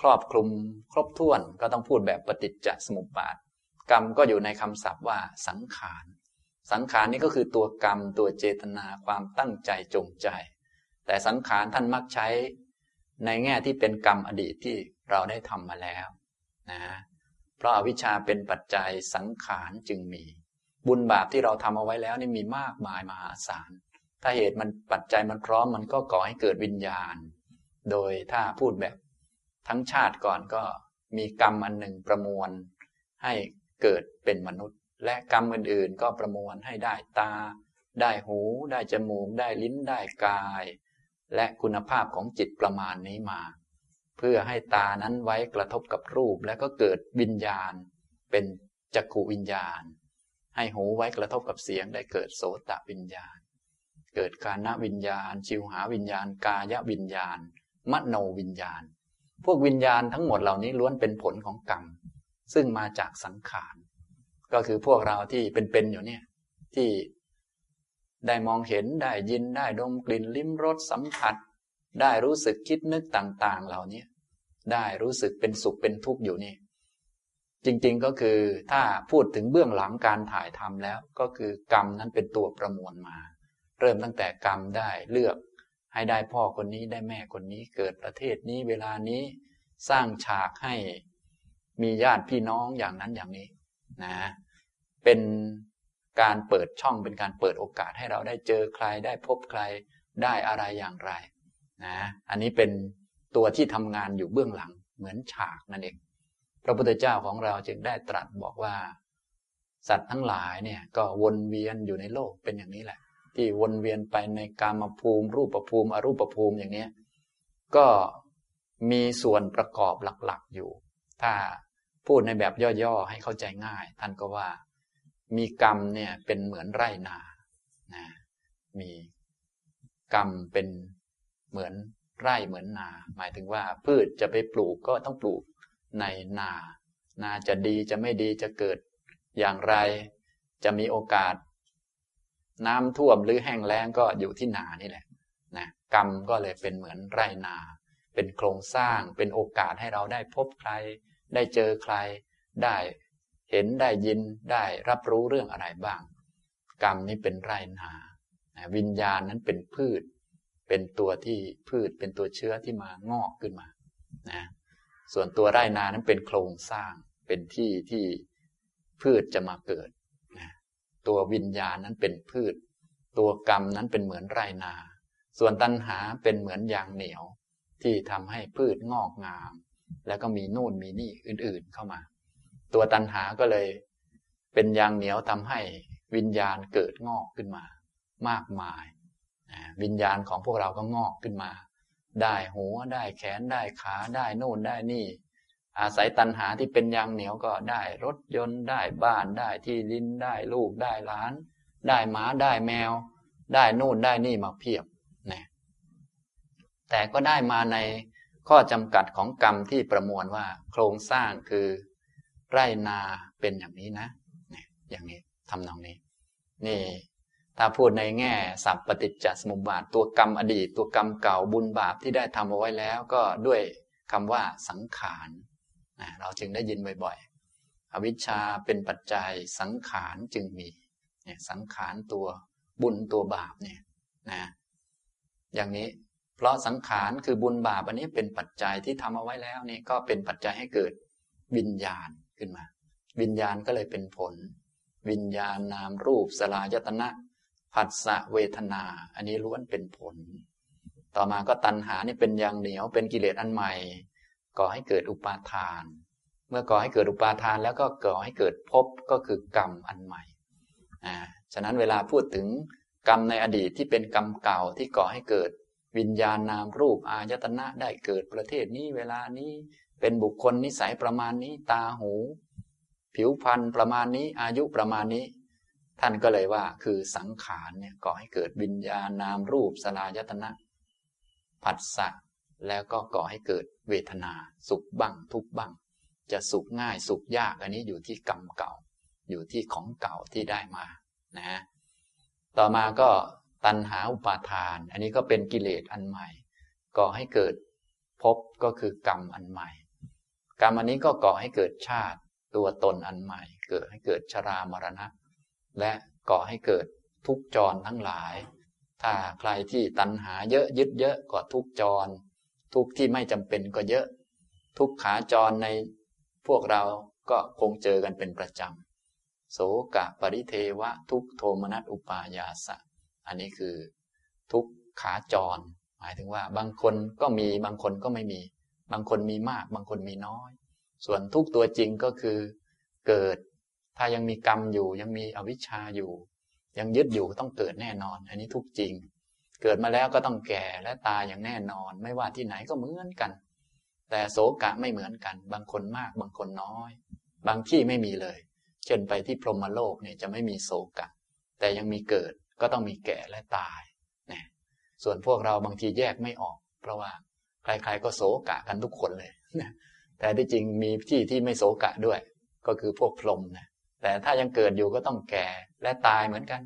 ครอบคลุมครบถ้วนก็ต้องพูดแบบปฏิจจสมุปบาท กรรมก็อยู่ในคำศัพท์ว่าสังขาร สังขารนี่ก็คือตัวกรรมตัวเจตนาความตั้งใจจงใจ แต่สังขารท่านมักใช้ในแง่ที่เป็นกรรมอดีตที่เราได้ทำมาแล้วนะเพราะอาวิชชาเป็นปัจจัยสังขารจึงมี บุญบาปที่เราทำเอาไว้แล้วนี่มีมากมายมหาศาลถ้าเหตุมันปัจจัยมันพร้อมมันก็ก่อให้เกิดวิญญาณ โดยถ้าพูดแบบ ทั้งชาติก่อนก็มีกรรมอันหนึ่งประมวล ให้เกิดเป็นมนุษย์ และกรรมอื่นๆ ก็ประมวลให้ได้ตา ได้หู ได้จมูก ได้ลิ้นได้กาย และคุณภาพของจิตประมาณนี้มา เพื่อให้ตานั้นไว้กระทบกับรูปแล้วก็เกิดวิญญาณ เป็นจักขูวิญญาณ ให้หูไว้กระทบกับเสียงได้เกิดโสตวิญญาณ เกิดกาณวิญญาณ ชิวหาวิญญาณ กายวิญญาณ มโนวิญญาณ พวกวิญญาณทั้งหมดเหล่านี้ล้วนเป็นผลของกรรม ซึ่งมาจากสังขาร ก็คือพวกเราที่เป็นๆอยู่เนี่ย ที่ได้มองเห็นได้ยินได้ดมกลิ่นลิ้มรสสัมผัส ได้รู้สึกคิดนึกต่างๆ เหล่านี้ได้รู้สึกเป็นสุขเป็นทุกข์อยู่นี่ จริงๆก็คือถ้าพูดถึงเบื้องหลังการถ่ายทำแล้ว ก็คือกรรมนั้นเป็นตัวประมวลมา เริ่มตั้งแต่กรรมได้เลือก ให้ได้พ่อคนนี้ได้แม่คนนี้เกิดประเทศนี้เวลานี้สร้างฉากให้มีญาติพี่น้องอย่างนั้นอย่างนี้นะเป็นการเปิดช่องเป็นการเปิดโอกาสให้เราได้เจอใครได้พบใครได้อะไรอย่างไรนะอันนี้เป็นตัวที่ทำงานอยู่เบื้องหลังเหมือนฉากนั่นเองพระพุทธเจ้าของเราจึงได้ตรัสบอกว่า สัตว์ทั้งหลายเนี่ยก็วนเวียนอยู่ในโลกเป็นอย่างนี้แหละ ที่วนเวียนไปในกามภูมิ รูปภูมิ อรูปภูมิอย่างนี้ก็มีส่วนประกอบหลักๆอยู่ ถ้าพูดในแบบย่อๆให้เข้าใจง่าย ท่านก็ว่า มีกรรมเนี่ยเป็นเหมือนไร่นานะมีกรรมเป็นเหมือนไร่เหมือนนา หมายถึงว่าพืชจะไปปลูกก็ต้องปลูกในนา นาจะดีจะไม่ดีจะเกิดอย่างไร จะมีโอกาส น้ำท่วมหรือแห้งแล้งก็อยู่ที่นานี่แหละนะกรรมก็เลยเป็นเหมือนไรนา เป็นโครงสร้างเป็นโอกาสให้เราได้พบใคร ได้เจอใคร ได้เห็นได้ยินได้รับรู้เรื่องอะไรบ้าง กรรมนี้เป็นไรนาวิญญาณนั้นเป็นพืช เป็นตัวที่พืชเป็นตัวเชื้อที่มางอกขึ้นมานะส่วนตัวไรนานั้นเป็นโครงสร้างเป็นที่ที่พืชจะมาเกิด ตัววิญญาณนั้นเป็นพืช ตัวกรรมนั้นเป็นเหมือนไรนา ส่วนตัณหาเป็นเหมือนยางเหนียว ที่ทำให้พืชงอกงาม แล้วก็มีนู่นมีนี่อื่นๆเข้ามา ตัวตันหาก็เลยเป็นยางเหนียวทำให้วิญญาณเกิดงอกขึ้นมา มากมาย วิญญาณของพวกเราก็งอกขึ้นมา ได้หัวได้แขนได้ขาได้โน่นได้นี่ อาศัยตัณหาที่เป็นยางเหนียวก็ได้รถยนต์ได้บ้านได้ที่ดินได้ลูกได้หลาน ได้หมาได้แมว ได้นู่นได้นี่มาเพียบนะแต่ก็ได้มาในข้อจำกัดของกรรมที่ประมวลว่า โครงสร้างคือไรนาเป็นอย่างนี้นะนี่ยอย่างนี้ทำนองนี้ นี่ถ้าพูดในแง่สัพปฏิจจสมุปบาทตัวกรรมอดีต ตัวกรรมเก่าบุญบาปที่ได้ทำเอาไว้แล้ว ก็ด้วยคำว่าสังขาร เราจึงได้ยินบ่อยๆ อวิชชาเป็นปัจจัยสังขารจึงมีเนี่ยสังขารตัวบุญตัวบาปเนี่ยนะอย่างนี้เพราะสังขารคือบุญบาปอันนี้เป็นปัจจัยที่ทำเอาไว้แล้วนี่ก็เป็นปัจจัยให้เกิดวิญญาณขึ้นมา วิญญาณก็เลยเป็นผล วิญญาณนามรูปสลายตนะผัสสะเวทนา อันนี้ล้วนเป็นผล ต่อมาก็ตัณหานี่เป็นอย่างเหนียวเป็นกิเลสอันใหม่ ก่อให้เกิดอุปาทาน เมื่อก่อให้เกิดอุปาทานแล้วก็ก่อให้เกิดภพก็คือกรรมอันใหม่อ่าฉะนั้นเวลาพูดถึงกรรมในอดีตที่เป็นกรรมเก่าที่ก่อให้เกิดวิญญาณนามรูปอายตนะได้เกิดประเทศนี้เวลานี้เป็นบุคคลนิสัยประมาณนี้ตาหู ผิวพรรณประมาณนี้อายุประมาณนี้ ท่านก็เลยว่าคือสังขารเนี่ยก่อให้เกิดวิญญาณนามรูปสลายตนะผัสสะ แล้วก็ก่อให้เกิดเวทนา สุขบ้างทุกบ้าง จะสุขง่ายสุขยากอันนี้อยู่ที่กรรมเก่า อยู่ที่ของเก่าที่ได้มานะ ต่อมาก็ตัณหาอุปาทาน อันนี้ก็เป็นกิเลสอันใหม่ ก่อให้เกิดภพก็คือกรรมอันใหม่ กรรมอันนี้ก็ก่อให้เกิดชาติตัวตนอันใหม่ เกิดให้เกิดชรามรณะ และก่อให้เกิดทุกจรทั้งหลาย ถ้าใครที่ตัณหาเยอะยึดเยอะก็ทุกจร ทุกที่ไม่จำเป็นก็เยอะ ทุกขาจรในพวกเราก็คงเจอกันเป็นประจำโสกะปริเทวะทุกโทมนัสอุปายาสะ อันนี้คือ ทุกขาจร หมายถึงว่า บางคนก็มีบางคนก็ไม่มี บางคนมีมาก บางคนมีน้อย ส่วนทุกตัวจริงก็คือ เกิดถ้ายังมีกรรมอยู่ยังมีอวิชชาอยู่ ยังยึดอยู่ต้องเกิดแน่นอน อันนี้ทุกจริง เกิดมาแล้วก็ต้องแก่และตายอย่างแน่นอน ไม่ว่าที่ไหนก็เหมือนกัน แต่โศกะไม่เหมือนกัน บางคนมากบางคนน้อย บางที่ไม่มีเลย เช่นไปที่พรหมโลกเนี่ยจะไม่มีโศกะ แต่ยังมีเกิดก็ต้องมีแก่และตายเนี่ยส่วนพวกเราบางทีแยกไม่ออก เพราะว่าใครๆก็โศกะกันทุกคนเลยแต่ที่จริงมีที่ที่ไม่โศกะด้วย ก็คือพวกพรหมนะแต่ถ้ายังเกิดอยู่ก็ต้องแก่และตายเหมือนกัน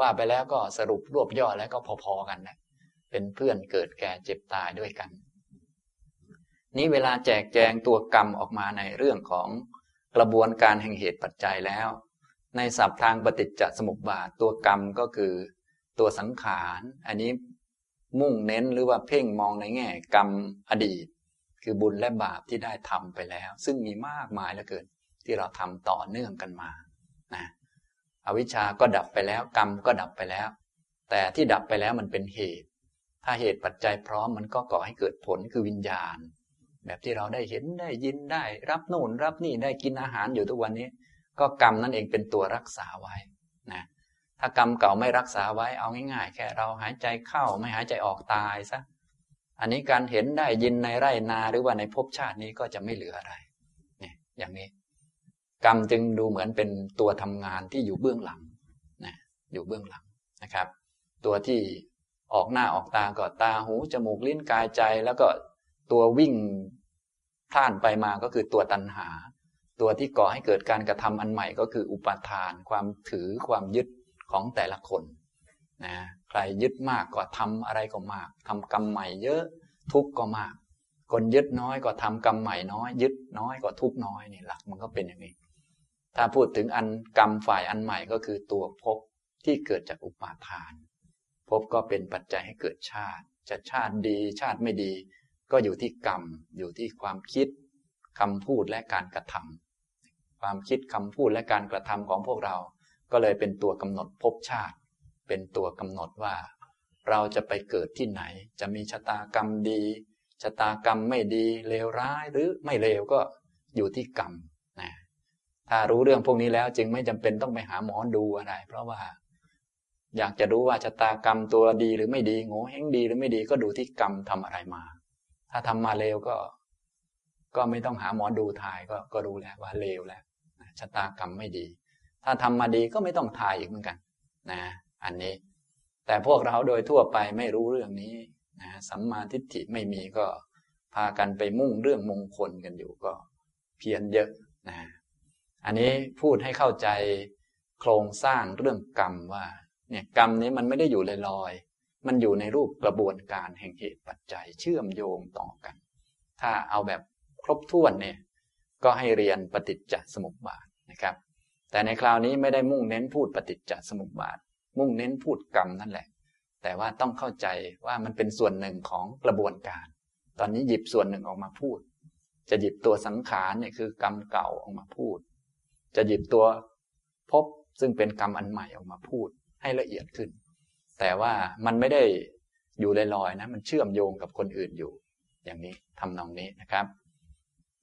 ว่าไปแล้วก็สรุปรวบย่อแล้วก็พอๆกันนะเป็นเพื่อนเกิดแก่เจ็บตายด้วยกัน นี้เวลาแจกแจงตัวกรรมออกมาในเรื่องของกระบวนการแห่งเหตุปัจจัยแล้ว ในศัพท์ทางปฏิจจสมุปบาทตัวกรรมก็คือตัวสังขาร อันนี้มุ่งเน้นหรือว่าเพ่งมองในแง่กรรมอดีต คือบุญและบาปที่ได้ทำไปแล้ว ซึ่งมีมากมายเหลือเกินที่เราทำต่อเนื่องกันมานะ อวิชชาก็ดับไปแล้ว กรรมก็ดับไปแล้ว แต่ที่ดับไปแล้วมันเป็นเหตุ ถ้าเหตุปัจจัยพร้อมมันก็ก่อให้เกิดผลคือวิญญาณ แบบที่เราได้เห็นได้ยินได้ รับโน่นรับนี่ได้กินอาหารอยู่ทุกวันนี้ ก็กรรมนั่นเองเป็นตัวรักษาไว้นะถ้ากรรมเก่าไม่รักษาไว้เอาง่ายๆ แค่เราหายใจเข้าไม่หายใจออกตายซะอันนี้การเห็นได้ยินในไร่นาหรือว่าในภพชาตินี้ก็จะไม่เหลืออะไรเนี่ยอย่างนี้ กรรมจึงดูเหมือนเป็นตัวทำงานที่อยู่เบื้องหลังนะอยู่เบื้องหลังนะครับ ตัวที่ออกหน้าออกตาก็ตาหูจมูกลิ้นกายใจแล้วก็ตัววิ่งท่านไปมาก็คือตัวตัณหา ตัวที่ก่อให้เกิดการกระทำอันใหม่ก็คืออุปาทาน ความถือความยึดของแต่ละคนนะใครยึดมากก็ทำอะไรก็มากทำกรรมใหม่เยอะทุกข์ก็มาก คนยึดน้อยก็ทำกรรมใหม่น้อย ยึดน้อยก็ทุกข์น้อยนี่หลักมันก็เป็นอย่างนี้ ถ้าพูดถึงอันกรรมฝ่ายอันใหม่ก็คือตัวภพที่เกิดจากอุปาทานภพก็เป็นปัจจัยให้เกิดชาติ จะชาติดีชาติไม่ดี ก็อยู่ที่กรรม อยู่ที่ความคิดคำพูดและการกระทำความคิดคำพูดและการกระทำของพวกเรา ก็เลยเป็นตัวกำหนดภพชาติ เป็นตัวกำหนดว่า เราจะไปเกิดที่ไหน จะมีชะตากรรมดีชะตากรรมไม่ดีเลวร้ายหรือไม่เลวก็อยู่ที่กรรม ถ้ารู้เรื่องพวกนี้แล้วจึงไม่จำเป็นต้องไปหาหมอดูอะไร เพราะว่า อยากจะรู้ว่าชะตากรรมตัวดีหรือไม่ดีโง่เฮงดีหรือไม่ดีก็ดูที่กรรมทำอะไรมา ถ้าทำมาเลวก็ ก็ไม่ต้องหาหมอดูทายก็ก็รู้แล้วว่าเลวแล้วชะตากรรมไม่ดี ถ้าทำมาดีก็ไม่ต้องทายอีกเหมือนกัน นะ อันนี้ แต่พวกเราโดยทั่วไปไม่รู้เรื่องนี้นะสัมมาทิฏฐิไม่มีก็ พากันไปมุ่งเรื่องมงคลกันอยู่ก็ เพียนเยอะนะ อันนี้พูดให้เข้าใจโครงสร้างเรื่องกรรมว่าเนี่ยกรรมนี้มันไม่ได้อยู่ลอยๆ มันอยู่ในรูปกระบวนการแห่งเหตุปัจจัยเชื่อมโยงต่อกัน ถ้าเอาแบบครบถ้วนเนี่ยก็ให้เรียนปฏิจจสมุปบาทนะครับ แต่ในคราวนี้ไม่ได้มุ่งเน้นพูดปฏิจจสมุปบาท มุ่งเน้นพูดกรรมนั่นแหละ แต่ว่าต้องเข้าใจว่ามันเป็นส่วนหนึ่งของกระบวนการ ตอนนี้หยิบส่วนหนึ่งออกมาพูด จะหยิบตัวสังขารเนี่ยคือกรรมเก่าออกมาพูด จะหยิบตัวพบซึ่งเป็นกรรมอันใหม่ออกมาพูดให้ละเอียดขึ้น แต่ว่ามันไม่ได้อยู่ลอยๆนะ มันเชื่อมโยงกับคนอื่นอยู่ อย่างนี้ทำนองนี้นะครับ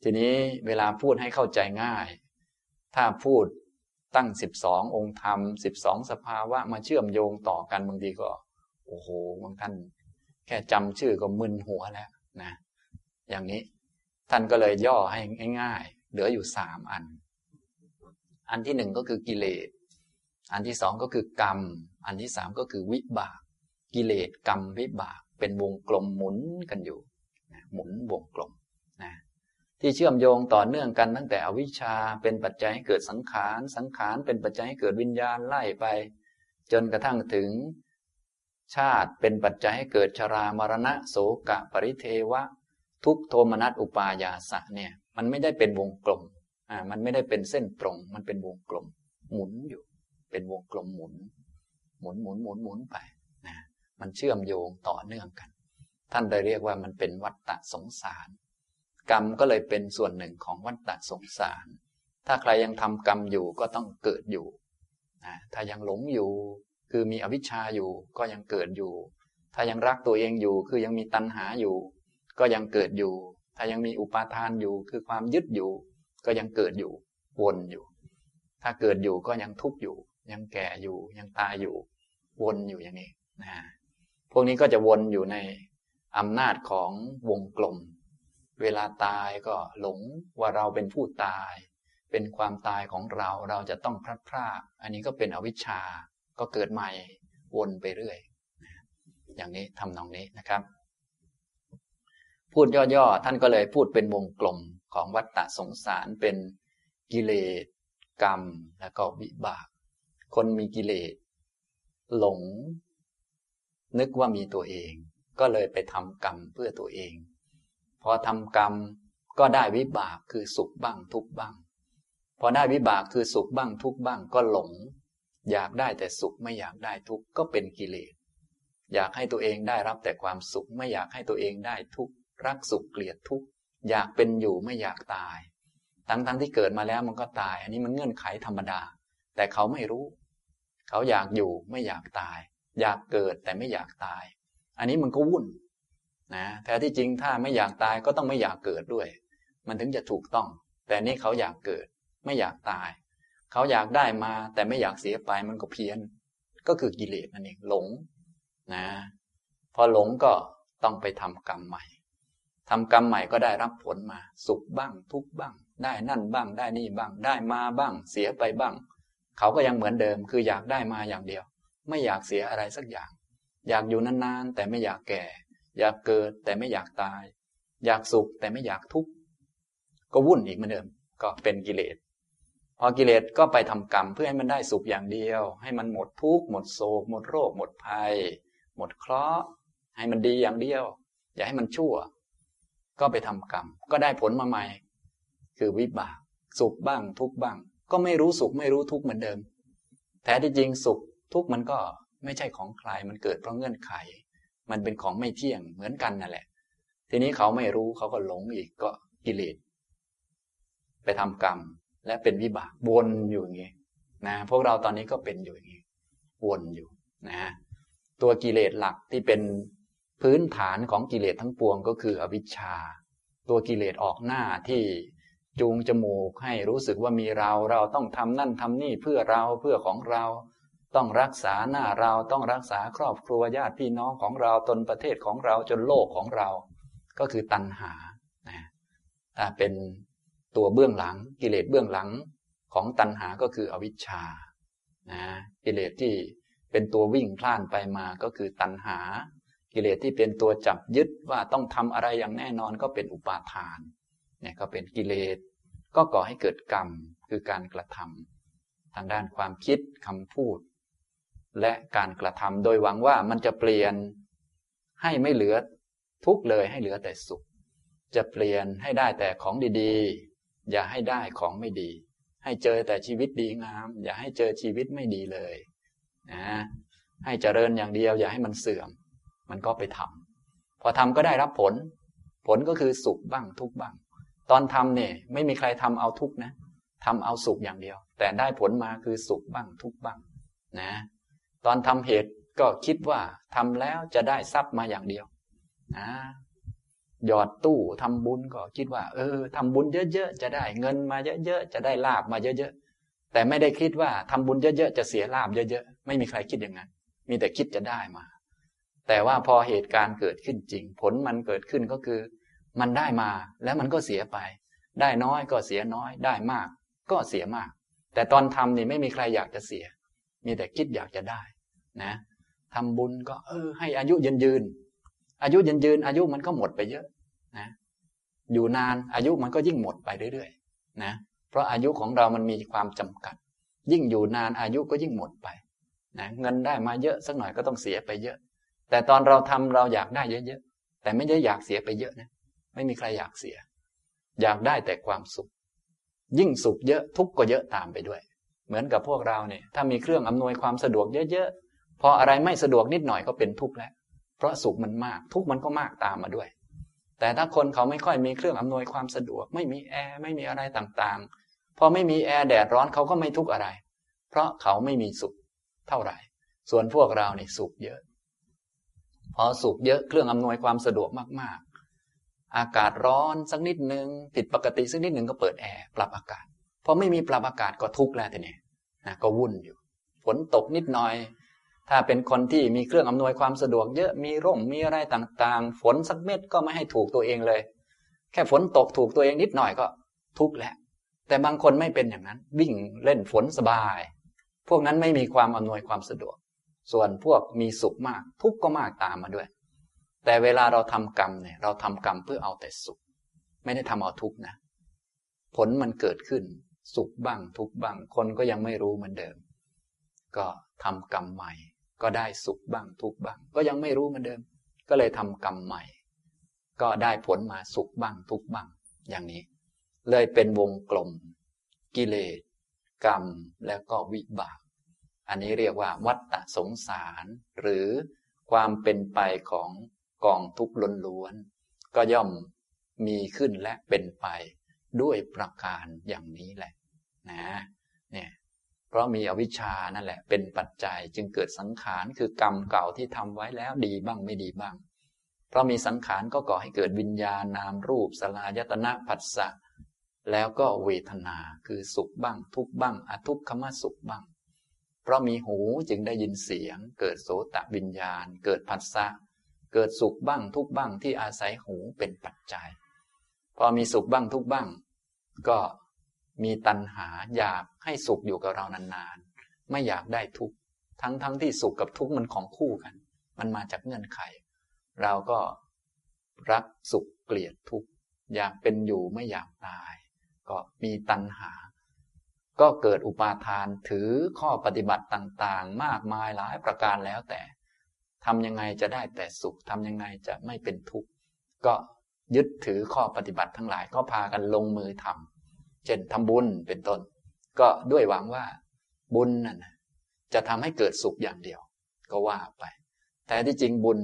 ทีนี้เวลาพูดให้เข้าใจง่าย ถ้าพูดตั้งสิบสององค์ธรรมสิบสองสภาวะมาเชื่อมโยงต่อกันบางทีก็ โอ้โหบางท่าน แค่จำชื่อก็มึนหัวแล้วนะ อย่างนี้ท่านก็เลยย่อให้ง่าย ๆ เหลืออยู่สามอัน อันที่หนึ่งก็คือกิเลส อันที่สองก็คือกรรม อันที่สามก็คือวิบาก กิเลสกรรมวิบาก เป็นวงกลมหมุนกันอยู่หมุนวงกลมนะที่เชื่อมโยงต่อเนื่องกันตั้งแต่อวิชชาเป็นปัจจัยให้เกิดสังขาร สังขารเป็นปัจจัยให้เกิดวิญญาณไล่ไป จนกระทั่งถึง ชาติเป็นปัจจัยให้เกิดชรามรณะโสกะปริเทวะ ทุกโทมนัสอุปายาสะเนี่ย มันไม่ได้เป็นวงกลม อ่ามันไม่ได้เป็นเส้นตรง มันเป็นวงกลม หมุนอยู่ เป็นวงกลมหมุน หมุนหมุนหมุนหมุนไปนะมันเชื่อมโยงต่อเนื่องกัน ท่านได้เรียกว่ามันเป็นวัฏฏะสงสาร กรรมก็เลยเป็นส่วนหนึ่งของวัฏฏะสงสาร ถ้าใครยังทำกรรมอยู่ก็ต้องเกิดอยู่นะถ้ายังหลงอยู่ คือมีอวิชชาอยู่ก็ยังเกิดอยู่ ถ้ายังรักตัวเองอยู่ คือยังมีตัณหาอยู่ ก็ยังเกิดอยู่ ถ้ายังมีอุปาทานอยู่ คือความยึดอยู่ ก็ยังเกิดอยู่ วนอยู่ ถ้าเกิดอยู่ก็ยังทุกข์อยู่ ยังแก่อยู่ ยังตายอยู่ วนอยู่อย่างนี้นะพวกนี้ก็จะวนอยู่ในอำนาจของวงกลม เวลาตายก็หลงว่าเราเป็นผู้ตาย เป็นความตายของเรา เราจะต้องพลัดพราก อันนี้ก็เป็นอวิชชา ก็เกิดใหม่วนไปเรื่อย อย่างนี้ทำนองนี้นะครับ พูดย่อๆ ท่านก็เลยพูดเป็นวงกลม ของวัฏฏะสงสารเป็นกิเลสกรรมและก็วิบาก คนมีกิเลสหลง นึกว่ามีตัวเอง ก็เลยไปทำกรรมเพื่อตัวเอง พอทำกรรมก็ได้วิบากคือสุขบ้างทุกบ้าง พอได้วิบากคือสุขบ้างทุกบ้างก็หลง อยากได้แต่สุขไม่อยากได้ทุกก็เป็นกิเลส อยากให้ตัวเองได้รับแต่ความสุขไม่อยากให้ตัวเองได้ทุกรักสุขเกลียดทุกข์ อยากเป็นอยู่ไม่อยากตาย ทั้งๆทที่เกิดมาแล้วมันก็ตาย อันนี้มันเงื่อนไขธรรมดา แต่เขาไม่รู้ เขาอยากอยู่ไม่อยากตาย อยากเกิดแต่ไม่อยากตาย อันนี้มันก็วุ่นนะแท้ที่จริงถ้าไม่อยากตายก็ต้องไม่อยากเกิดด้วย มันถึงจะถูกต้อง แต่นี่เขาอยากเกิด ไม่อยากตาย เขาอยากได้มาแต่ไม่อยากเสียไปมันก็เพี้ยน ก็คือกิเลสนั่นเองหลงนะ พอหลงก็ต้องไปทำกรรมใหม่ ทำกรรมใหม่ก็ได้รับผลมา สุขบ้าง ทุกบ้าง ได้นั่นบ้าง ได้นี่บ้าง ได้มาบ้าง เสียไปบ้าง เขาก็ยังเหมือนเดิม คืออยากได้มาอย่างเดียว ไม่อยากเสียอะไรสักอย่าง อยากอยู่นานๆ แต่ไม่อยากแก่ อยากเกิดแต่ไม่อยากตาย อยากสุขแต่ไม่อยากทุกข์ก็วุ่นอีกเหมือนเดิม ก็เป็นกิเลสพอกิเลสก็ไปทำกรรมเพื่อให้มันได้สุขอย่างเดียว ให้มันหมดทุกข์หมดโศก หมดโรค หมดภัย หมดเคราะห์ให้มันดีอย่างเดียว อย่าให้มันชั่ว ก็ไปทำกรรม ก็ได้ผลมาใหม่ คือวิบาก สุขบ้าง ทุกบ้าง ก็ไม่รู้สุขไม่รู้ทุกเหมือนเดิม แท้ที่จริงสุขทุกมันก็ไม่ใช่ของใครมันเกิดเพราะเงื่อนไข มันเป็นของไม่เที่ยงเหมือนกันนั่นแหละ ทีนี้เขาไม่รู้เขาก็หลงอีกก็กิเลสไปทำกรรมและเป็นวิบากวนอยู่อย่างนี้นะพวกเราตอนนี้ก็เป็นอยู่อย่างนี้วนอยู่นะตัวกิเลสหลักที่เป็นพื้นฐานของกิเลสทั้งปวงก็คืออวิชชา ตัวกิเลสออกหน้าที่จูงจมูกให้รู้สึกว่ามีเราเราต้องทำนั่นทำนี่เพื่อเราเพื่อของเรา ต้องรักษาหน้าเราต้องรักษาครอบครัวญาติพี่น้องของเราตนประเทศของเราจนโลกของเรา ก็คือตัณหาถ้าเป็นตัวเบื้องหลังกิเลสเบื้องหลังของตัณหาก็คืออวิชชานะกิเลสที่เป็นตัววิ่งพล่านไปมาก็คือตัณหา กิเลสที่เป็นตัวจับยึดว่าต้องทำอะไรอย่างแน่นอนก็เป็นอุปาทานเนี่ยก็เป็นกิเลสก็ก่อให้เกิดกรรมคือการกระทำทางด้านความคิดคำพูด และการกระทำโดยหวังว่ามันจะเปลี่ยนให้ไม่เหลือทุกเลยให้เหลือแต่สุข จะเปลี่ยนให้ได้แต่ของดีๆ อย่าให้ได้ของไม่ดี ให้เจอแต่ชีวิตดีงาม อย่าให้เจอชีวิตไม่ดีเลยนะให้เจริญอย่างเดียว อย่าให้มันเสื่อม มันก็ไปทำพอทำก็ได้รับผล ผลก็คือสุขบ้างทุกบ้าง ตอนทำเนี่ยไม่มีใครทำเอาทุกนะทำเอาสุขอย่างเดียว แต่ได้ผลมาคือสุขบ้างทุกบ้าง นะ ตอนทำเหตุก็คิดว่าทำแล้วจะได้ทรัพย์มาอย่างเดียวนะหยอดตู้ทำบุญก็คิดว่า เออทำบุญเยอะๆจะได้เงินมาเยอะๆจะได้ลาบมาเยอะๆแต่ไม่ได้คิดว่าทำบุญเยอะๆจะเสียลาบเยอะๆไม่มีใครคิดอย่างนั้นมีแต่คิดจะได้มา แต่ว่าพอเหตุการณ์เกิดขึ้นจริง ผลมันเกิดขึ้นก็คือ มันได้มาแล้วมันก็เสียไป ได้น้อยก็เสียน้อย ได้มาก ก็เสียมาก แต่ตอนทำนี่ไม่มีใครอยากจะเสีย มีแต่คิดอยากจะได้นะทำบุญก็เออ ให้อายุยืนยืน อายุยืนยืน อายุมันก็หมดไปเยอะนะอยู่นานอายุมันก็ยิ่งหมดไปเรื่อยๆนะเพราะอายุของเรามันมีความจำกัด ยิ่งอยู่นานอายุก็ยิ่งหมดไปนะเงินได้มาเยอะสักหน่อยก็ต้องเสียไปเยอะ แต่ตอนเราทำเราอยากได้เยอะๆ แต่ไม่ได้อยากเสียไปเยอะนะ ไม่มีใครอยากเสีย อยากได้แต่ความสุข ยิ่งสุขเยอะทุกข์ก็เยอะตามไปด้วย เหมือนกับพวกเราเนี่ย ถ้ามีเครื่องอำนวยความสะดวกเยอะๆ พออะไรไม่สะดวกนิดหน่อยก็เป็นทุกข์แล้ว เพราะสุขมันมาก ทุกข์มันก็มากตามมาด้วย แต่ถ้าคนเขาไม่ค่อยมีเครื่องอำนวยความสะดวก ไม่มีแอร์ไม่มีอะไรต่างๆ พอไม่มีแอร์แดดร้อนเขาก็ไม่ทุกข์อะไร เพราะเขาไม่มีสุขเท่าไหร่ ส่วนพวกเราเนี่ยสุขเยอะ พอสุขเยอะเครื่องอำนวยความสะดวกมากๆ อากาศร้อนสักนิดหนึ่งผิดปกติสักนิดหนึ่งก็เปิดแอร์ปรับอากาศพอไม่มีปรับอากาศก็ทุกข์แล้วทีนี้นะก็วุ่นอยู่ ฝนตกนิดหน่อย ถ้าเป็นคนที่มีเครื่องอำนวยความสะดวกเยอะมีร่มมีอะไรต่างๆ ฝนสักเม็ดก็ไม่ให้ถูกตัวเองเลย แค่ฝนตกถูกตัวเองนิดหน่อยก็ทุกข์แล้วแต่บางคนไม่เป็นอย่างนั้น วิ่งเล่นฝนสบาย พวกนั้นไม่มีความอำนวยความสะดวก ส่วนพวกมีสุขมากทุกข์ก็มากตามมาด้วย แต่เวลาเราทำกรรมเนี่ย เราทำกรรมเพื่อเอาแต่สุข ไม่ได้ทำเอาทุกข์นะ ผลมันเกิดขึ้น สุขบ้างทุกข์บ้าง คนก็ยังไม่รู้เหมือนเดิม ก็ทำกรรมใหม่ ก็ได้สุขบ้างทุกบ้าง ก็ยังไม่รู้เหมือนเดิม ก็เลยทำกรรมใหม่ ก็ได้ผลมาสุขบ้างทุกบ้าง อย่างนี้ เลยเป็นวงกลม กิเลสกรรมแล้วก็วิบาก อันนี้เรียกว่าวัฏฏะสงสาร หรือความเป็นไปของกองทุกข์ล้วนๆก็ย่อมมีขึ้นและเป็นไปด้วยประการอย่างนี้แหละนะเนี่ยเพราะมีอวิชชานั่นแหละ เป็นปัจจัยจึงเกิดสังขารคือกรรมเก่าที่ทำไว้แล้วดีบ้างไม่ดีบ้าง เพราะมีสังขารก็ก่อให้เกิดวิญญาณนามรูปสลายตนะผัสสะแล้วก็เวทนาคือสุขบ้าง ทุกบ้างอทุกขมสุขบ้าง ราะมีหูจึงได้ยินเสียง เกิดโสตวิญญาณ เกิดผัสสะเกิดสุขบ้างทุกบ้างที่อาศัยหูเป็นปัจจัย พอมีสุขบ้างทุกบ้าง ก็มีตัณหาอยากให้สุขอยู่กับเรานานๆ ไม่อยากได้ทุกทั้งๆทที่สุขกับทุกมันของคู่กัน มันมาจากเงื่อนไข เราก็รักสุขเกลียดทุกอยากเป็นอยู่ไม่อยากตาย ก็มีตัณหา ก็เกิดอุปาทานถือข้อปฏิบัติต่างๆ มากมายหลายประการแล้วแต่ทำยังไงจะได้แต่สุขทำยังไงจะไม่เป็นทุกข์ก็ยึดถือข้อปฏิบัติทั้งหลายก็พากันลงมือทำเช่นทำบุญเป็นต้น ก็ด้วยหวังว่า บุญนั่นจะทำให้เกิดสุขอย่างเดียว ก็ว่าไป แต่ที่จริงบุญ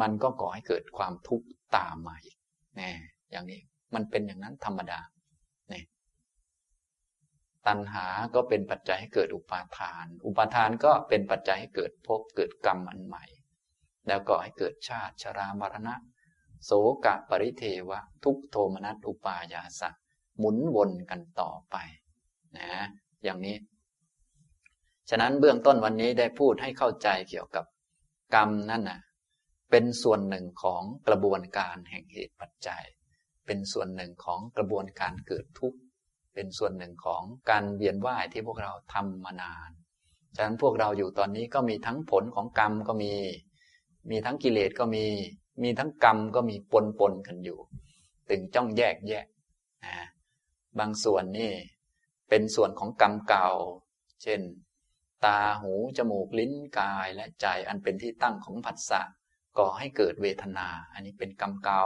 มันก็ก่อให้เกิดความทุกข์ตามมาอีกแน่อย่างนี้มันเป็นอย่างนั้นธรรมดา ตัณหาก็เป็นปัจจัยให้เกิดอุปาทาน อุปาทานก็เป็นปัจจัยให้เกิดภพเกิดกรรมอันใหม่ แล้วก็ให้เกิดชาติชรามรณะ โสกะปริเทวะ ทุกโทมนัสอุปายาสะ หมุนวนกันต่อไปนะอย่างนี้ ฉะนั้นเบื้องต้นวันนี้ได้พูดให้เข้าใจเกี่ยวกับกรรมนั่นนะ่ะเป็นส่วนหนึ่งของกระบวนการแห่งเหตุปัจจัย เป็นส่วนหนึ่งของกระบวนการเกิดทุกข์ เป็นส่วนหนึ่งของการเวียนว่ายที่พวกเราทำมานาน ฉะนั้นพวกเราอยู่ตอนนี้ก็มีทั้งผลของกรรมก็มี มีทั้งกิเลสก็มี มีทั้งกรรมก็มีปนปนกันอยู่ตึงจ้องแยกแยกนะบางส่วนนี่เป็นส่วนของกรรมเก่า เช่น ตาหู จมูก ลิ้นกายและใจอันเป็นที่ตั้งของผัสสะก่อให้เกิดเวทนา อันนี้เป็นกรรมเก่า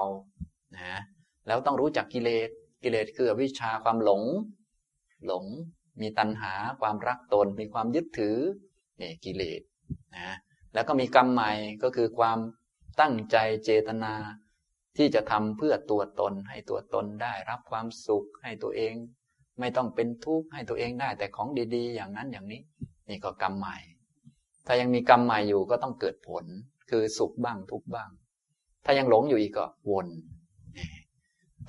นะแล้วต้องรู้จักกิเลส กิเลสคือวิชาความหลง หลง มีตัณหาความรักตน มีความยึดถือนี่กิเลสนะแล้วก็มีกรรมใหม่ก็คือความตั้งใจเจตนา ที่จะทำเพื่อตัวตน ให้ตัวตนได้รับความสุขให้ตัวเอง ไม่ต้องเป็นทุกข์ให้ตัวเองได้แต่ของดีๆ อย่างนั้นอย่างนี้ นี่ก็กรรมใหม่ ถ้ายังมีกรรมใหม่อยู่ก็ต้องเกิดผลคือสุขบ้างทุกบ้าง ถ้ายังหลงอยู่อีกก็วน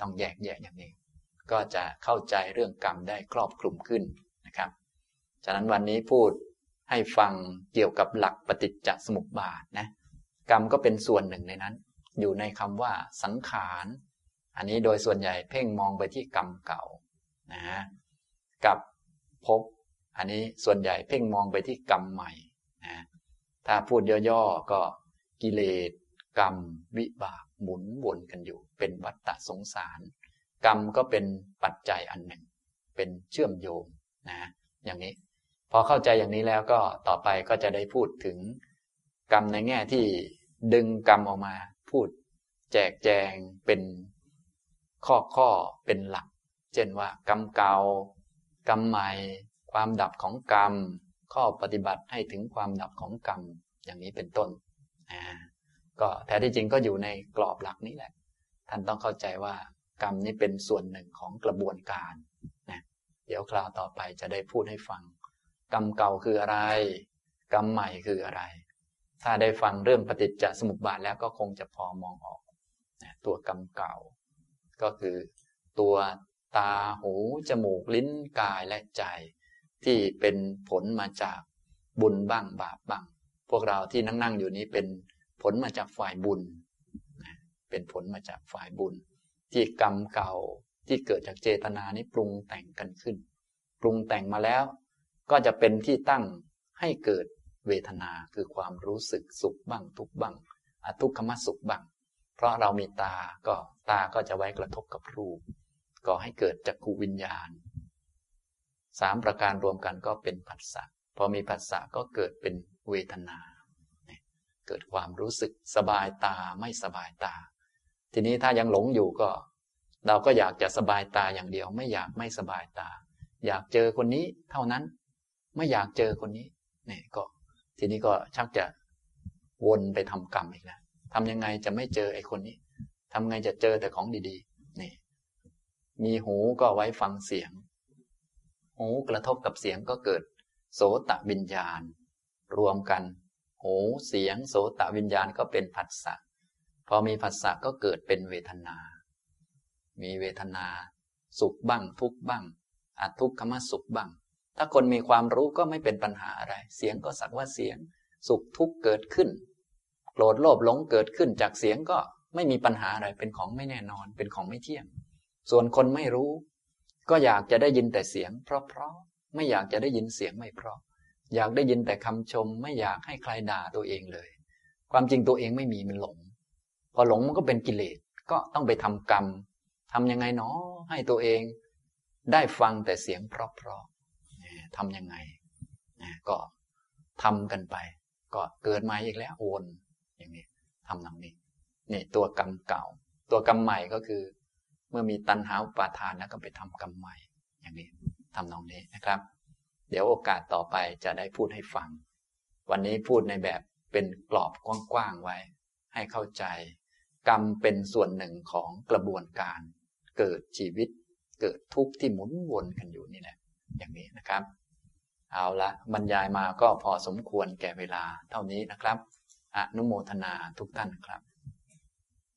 ต้องแยกแยะอย่างนี้ ก็จะเข้าใจเรื่องกรรมได้ครอบคลุมขึ้นนะครับ ฉะนั้นวันนี้พูดให้ฟังเกี่ยวกับหลักปฏิจจสมุปบาทนะกรรมก็เป็นส่วนหนึ่งในนั้น อยู่ในคำว่าสังขาร อันนี้โดยส่วนใหญ่เพ่งมองไปที่กรรมเก่านะกับภพอันนี้ส่วนใหญ่เพ่งมองไปที่กรรมใหม่นะถ้าพูดย่อๆก็กิเลสกรรม วิบากหมุนวนกันอยู่ เป็นวัฏฏะสงสาร กรรมก็เป็นปัจจัยอันหนึ่ง เป็นเชื่อมโยงนะ อย่างนี้ พอเข้าใจอย่างนี้แล้วก็ต่อไปก็จะได้พูดถึงกรรมในแง่ที่ดึงกรรมออกมา พูดแจกแจงเป็นข้อข้อเป็นหลัก เช่นว่ากรรมเก่ากรรมใหม่ ความดับของกรรม ข้อปฏิบัติให้ถึงความดับของกรรม อย่างนี้เป็นต้นอ่าก็แท้ที่จริงก็อยู่ในกรอบหลักนี้แหละ ท่านต้องเข้าใจว่า กรรมนี้เป็นส่วนหนึ่งของกระบวนการนะเดี๋ยวคราวต่อไปจะได้พูดให้ฟัง กรรมเก่าคืออะไร กรรมใหม่คืออะไร ถ้าได้ฟังเรื่องปฏิจจสมุปบาทแล้วก็คงจะพอมองออกนะตัวกรรมเก่า ก็คือตัวตาหูจมูกลิ้นกายและใจ ที่เป็นผลมาจากบุญบ้างบาปบ้าง พวกเราที่นั่งนั่งอยู่นี้เป็นผลมาจากฝ่ายบุญ เป็นผลมาจากฝ่ายบุญ ที่กรรมเก่าที่เกิดจากเจตนานี้ปรุงแต่งกันขึ้น ปรุงแต่งมาแล้ว ก็จะเป็นที่ตั้งให้เกิดเวทนาคือความรู้สึกสุขบ้างทุกบ้างอทุกขมสุขบ้าง เพราะเรามีตาก็ตาก็จะไว้กระทบกับรูปก็ให้เกิดจักขูวิญญาณสามประการรวมกันก็เป็นผัสสะพอมีผัสสะก็เกิดเป็นเวทนา เกิดความรู้สึกสบายตาไม่สบายตา ทีนี้ถ้ายังหลงอยู่ก็ เราก็อยากจะสบายตาอย่างเดียว ไม่อยากไม่สบายตา อยากเจอคนนี้เท่านั้น ไม่อยากเจอคนนี้นี่ก็ ทีนี้ก็ชักจะวนไปทำกรรมอีกแล้วทำยังไงจะไม่เจอไอ้คนนี้ทำไงจะเจอแต่ของดีๆ นี่ มีหูก็ไว้ฟังเสียง หูกระทบกับเสียงก็เกิด โสตวิญญาณ รวมกัน หูเสียง โสตวิญญาณก็เป็นผัสสะ พอมีผัสสะก็เกิดเป็นเวทนา มีเวทนา สุขบ้าง ทุกบ้างอาทุกขมสุขบ้าง ถ้าคนมีความรู้ก็ไม่เป็นปัญหาอะไร เสียงก็สักว่าเสียง สุขทุกข์เกิดขึ้น โกรธโลภหลงเกิดขึ้นจากเสียงก็ไม่มีปัญหาอะไร เป็นของไม่แน่นอน เป็นของไม่เที่ยง ส่วนคนไม่รู้ ก็อยากจะได้ยินแต่เสียง เพราะๆ ไม่อยากจะได้ยินเสียงไม่เพราะ อยากได้ยินแต่คำชม ไม่อยากให้ใครด่าตัวเองเลย ความจริงตัวเองไม่มีมันหลง พอหลงมันก็เป็นกิเลสก็ต้องไปทำกรรมทำยังไงเนาะให้ตัวเองได้ฟังแต่เสียงเพราะๆทำยังไงก็ทำกันไป ก็เกิดมาอีกแล้ววนอย่างนี้ทำตรงนี้นี่ตัวกรรมเก่า ตัวกรรมใหม่ก็คือ เมื่อมีตัณหาปาทานแล้วก็ไปทำกรรมใหม่ อย่างนี้ทำตรงนี้นะครับ เดี๋ยวโอกาสต่อไปจะได้พูดให้ฟัง วันนี้พูดในแบบเป็นกรอบกว้างๆไว้ ให้เข้าใจ กรรมเป็นส่วนหนึ่งของกระบวนการ เกิดชีวิต เกิดทุกข์ที่หมุนวนกันอยู่นี่แหละ อย่างนี้นะครับ เอาละบรรยายมาก็พอสมควรแก่เวลาเท่านี้นะครับ อนุโมทนาทุกท่านครับ